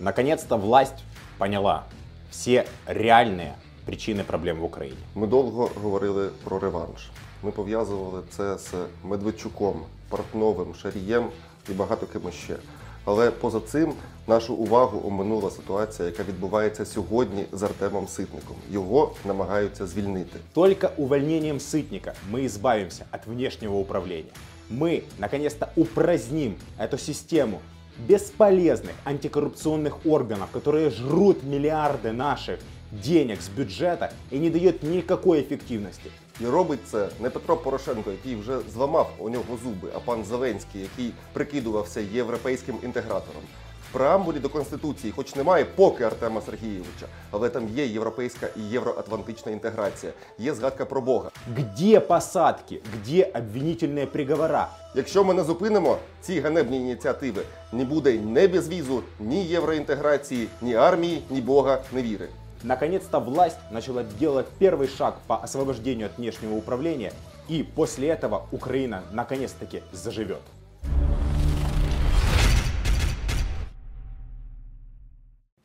Наконец-то власть поняла все реальные причины проблем в Украине. Ми довго говорили про реванш. Ми пов'язували це з Медведчуком, Портновим, Шарієм і багато ким ще. Але поза цим нашу увагу оминула ситуація, яка відбувається сьогодні з Артемом Ситником. Його намагаються звільнити. Только увольнением Сытника мы избавимся от внешнего управления. Мы, наконец-то, упраздним эту систему бесполезных антикоррупционных органов, которые жрут миллиарды наших денег с бюджета и не дают никакой эффективности. І робить це не Петро Порошенко, який вже зламав у нього зуби, а пан Зеленський, який прикидувався європейським інтегратором. В преамбулі до конституції, хоч немає поки Артема Сергійовича, але там є європейська і євроатлантична інтеграція, є згадка про Бога. Где посадки? Где обвинительные приговора? Якщо ми не зупинимо ці ганебні ініціативи, не буде ні безвізу, ні євроінтеграції, ні армії, ні Бога, ні віри. Наконец-то власть начала делать первый шаг по освобождению от внешнего управления, и после этого Украина наконец-таки заживет.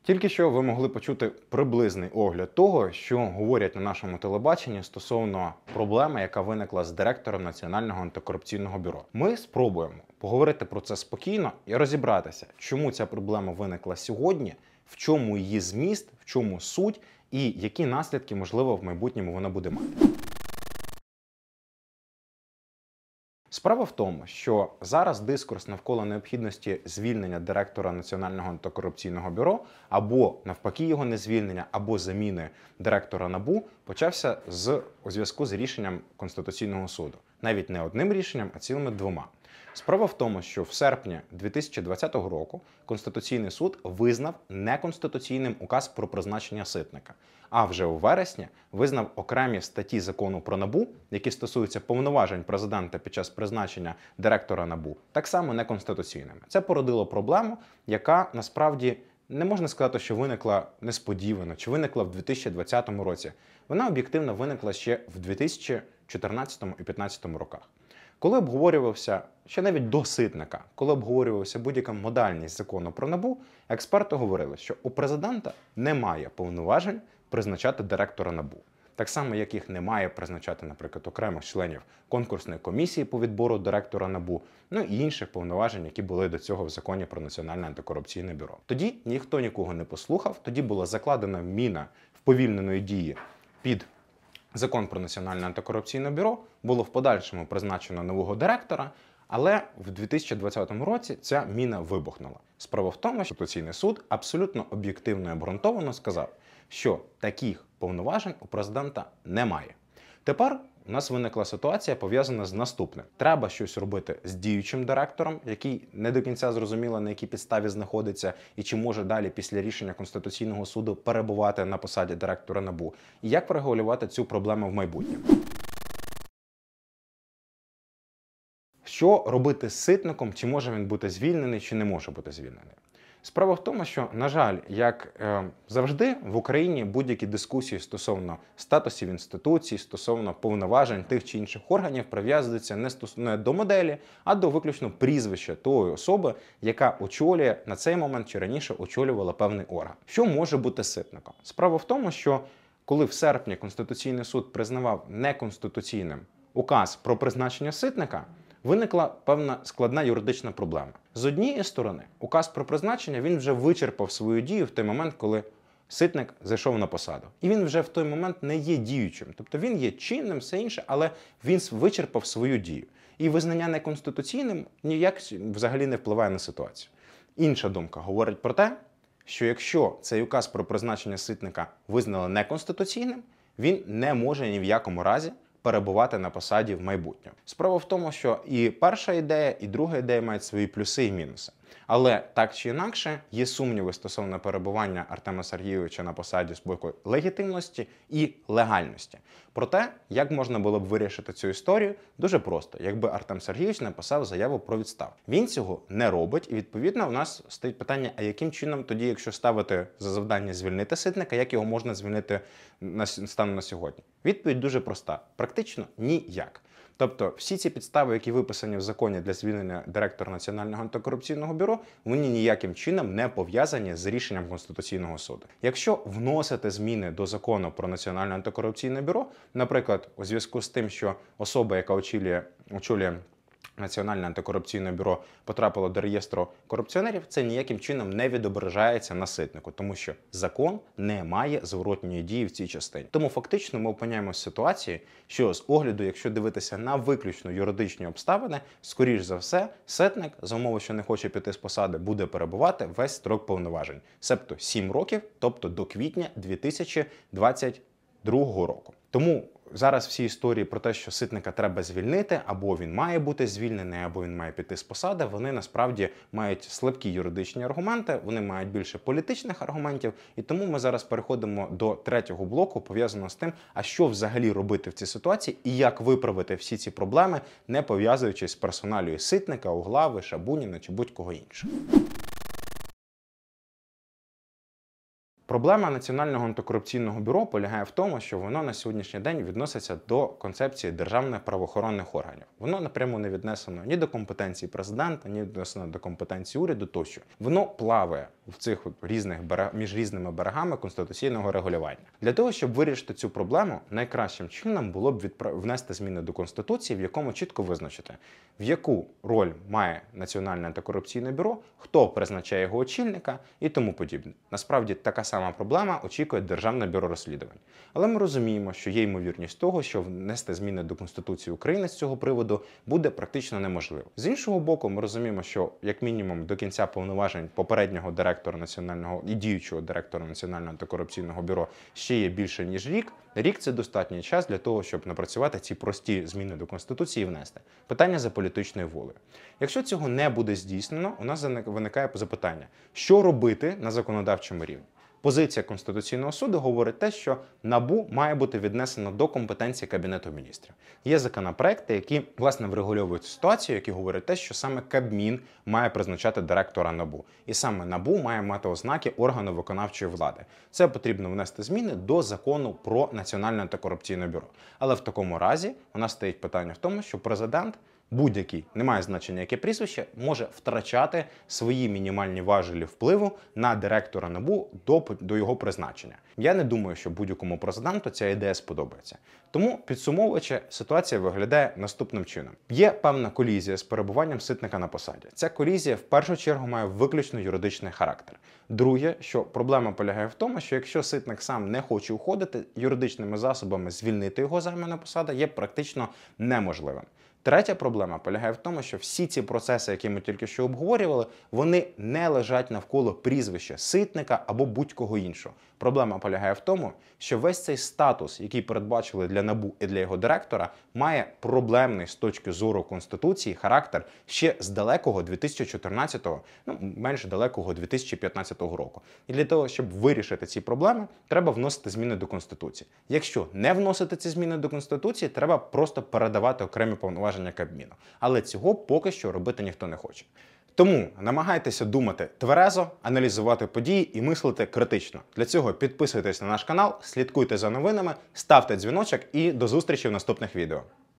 Тільки що ви могли почути приблизний огляд того, що говорять на нашому телебаченні стосовно проблеми, яка виникла з директором Національного антикорупційного бюро. Ми спробуємо поговорити про це спокійно і розібратися, чому ця проблема виникла сьогодні, в чому її зміст, в чому суть і які наслідки, можливо, в майбутньому вона буде мати. Справа в тому, що зараз дискурс навколо необхідності звільнення директора Національного антикорупційного бюро або навпаки його не звільнення, або заміни директора НАБУ почався з у зв'язку з рішенням Конституційного суду, навіть не одним рішенням, а цілими двома. Справа в тому, що в серпні 2020 року Конституційний суд визнав неконституційним указ про призначення ситника. А вже у вересні визнав окремі статті закону про набу, які стосуються повноважень президента під час призначення директора набу, так само неконституційними. Це породило проблему, яка насправді не можна сказати, що виникла несподівано чи виникла в 2020 році. Вона об'єктивно виникла ще в 2014 і 2015 роках. Коли обговорювався ще навіть до ситника, коли обговорювався будь-яка модальність закону про набу, експерти говорили, що у президента немає повноважень призначати директора набу. Так само, як їх немає призначати, наприклад, окремих членів конкурсної комісії по відбору директора набу, ну і інших повноважень, які були до цього в законі про національне антикорупційне бюро. Тоді ніхто нікого не послухав. Тоді була закладена міна вповільненої дії під закон про національне антикорупційне бюро. Було в подальшому призначено нового директора. Але в 2020 році ця міна вибухнула. Справа в тому, що Конституційний суд абсолютно об'єктивно і обґрунтовано сказав, що таких повноважень у президента немає. Тепер у нас виникла ситуація пов'язана з наступним: треба щось робити з діючим директором, який не до кінця зрозуміло на якій підставі знаходиться, і чи може далі після рішення конституційного суду перебувати на посаді директора набу, і як врегулювати цю проблему в майбутньому. Що робити з ситником? Чи може він бути звільнений, чи не може бути звільнений? Справа в тому, що, на жаль, як е, завжди, в Україні будь-які дискусії стосовно статусів інституцій, стосовно повноважень тих чи інших органів прив'язуються не, стос... до моделі, а до виключно прізвища тої особи, яка очолює на цей момент чи раніше очолювала певний орган. Що може бути ситником? Справа в тому, що коли в серпні Конституційний суд признавав неконституційним указ про призначення ситника виникла певна складна юридична проблема. З однієї сторони, указ про призначення він вже вичерпав свою дію в той момент, коли ситник зайшов на посаду. І він вже в той момент не є діючим. Тобто він є чинним, все інше, але він вичерпав свою дію. І визнання неконституційним ніяк взагалі не впливає на ситуацію. Інша думка говорить про те, що якщо цей указ про призначення ситника визнали неконституційним, він не може ні в якому разі перебувати на посаді в майбутньому. Справа в тому, що і перша ідея, і друга ідея мають свої плюси і мінуси. Але так чи інакше є сумніви стосовно перебування Артема Сергійовича на посаді з боку легітимності і легальності. Проте, як можна було б вирішити цю історію, дуже просто, якби Артем Сергійович написав заяву про відстав. Він цього не робить, і відповідно у нас стоїть питання: а яким чином тоді, якщо ставити за завдання звільнити ситника, як його можна звільнити на станом на сьогодні? Відповідь дуже проста: практично ніяк. Тобто, всі ці підстави, які виписані в законі для звільнення директора Національного антикорупційного бюро, вони ніяким чином не пов'язані з рішенням Конституційного суду. Якщо вносити зміни до закону про Національне антикорупційне бюро, наприклад, у зв'язку з тим, що особа, яка очолює, очолює Національне антикорупційне бюро потрапило до реєстру корупціонерів, це ніяким чином не відображається на ситнику, тому що закон не має зворотньої дії в цій частині. Тому фактично ми опиняємося в ситуації, що з огляду, якщо дивитися на виключно юридичні обставини, скоріш за все, ситник за умови, що не хоче піти з посади, буде перебувати весь строк повноважень, себто 7 років, тобто до квітня 2022 року. Тому зараз всі історії про те, що ситника треба звільнити, або він має бути звільнений, або він має піти з посади, вони насправді мають слабкі юридичні аргументи, вони мають більше політичних аргументів. І тому ми зараз переходимо до третього блоку, пов'язаного з тим, а що взагалі робити в цій ситуації і як виправити всі ці проблеми, не пов'язуючись з персоналією ситника, углави, шабуніна чи будь-кого іншого. Проблема Національного антикорупційного бюро полягає в тому, що воно на сьогоднішній день відноситься до концепції державних правоохоронних органів. Воно напряму не віднесено ні до компетенції президента, ні віднесено до компетенції уряду тощо. Воно плаває в цих от різних берег... між різними берегами конституційного регулювання. Для того, щоб вирішити цю проблему, найкращим чином було б відпра... внести зміни до конституції, в якому чітко визначити, в яку роль має Національне антикорупційне бюро, хто призначає його очільника і тому подібне. Насправді така сама проблема очікує Державне бюро розслідувань. Але ми розуміємо, що є ймовірність того, що внести зміни до Конституції України з цього приводу буде практично неможливо. З іншого боку, ми розуміємо, що як мінімум до кінця повноважень попереднього директора національного і діючого директора Національного антикорупційного бюро ще є більше ніж рік. Рік це достатній час для того, щоб напрацювати ці прості зміни до конституції і внести питання за політичною волею. Якщо цього не буде здійснено, у нас виникає запитання, що робити на законодавчому рівні. Позиція Конституційного суду говорить те, що набу має бути віднесено до компетенції Кабінету міністрів. Є законопроекти, які власне врегульовують ситуацію, які говорять те, що саме Кабмін має призначати директора набу, і саме набу має мати ознаки органу виконавчої влади. Це потрібно внести зміни до закону про національне антикорупційне бюро. Але в такому разі у нас стоїть питання в тому, що президент будь-який, немає значення яке прізвище, може втрачати свої мінімальні важелі впливу на директора НАБУ до, до його призначення. Я не думаю, що будь-якому президенту ця ідея сподобається. Тому, підсумовуючи, ситуація виглядає наступним чином: є певна колізія з перебуванням ситника на посаді. Ця колізія в першу чергу має виключно юридичний характер. Друге, що проблема полягає в тому, що якщо ситник сам не хоче уходити, юридичними засобами звільнити його займана посада є практично неможливим. Третя проблема полягає в тому, що всі ці процеси, які ми тільки що обговорювали, вони не лежать навколо прізвища ситника або будь-кого іншого. Проблема полягає в тому, що весь цей статус, який передбачили для набу і для його директора, має проблемний з точки зору конституції характер ще з далекого 2014-го, ну менш далекого 2015 року. І для того, щоб вирішити ці проблеми, треба вносити зміни до конституції. Якщо не вносити ці зміни до конституції, треба просто передавати окремі повноваження Кабміну. Але цього поки що робити ніхто не хоче. Тому намагайтеся думати тверезо, аналізувати події і мислити критично. Для цього підписуйтесь на наш канал, слідкуйте за новинами, ставте дзвіночок і до зустрічі в наступних відео.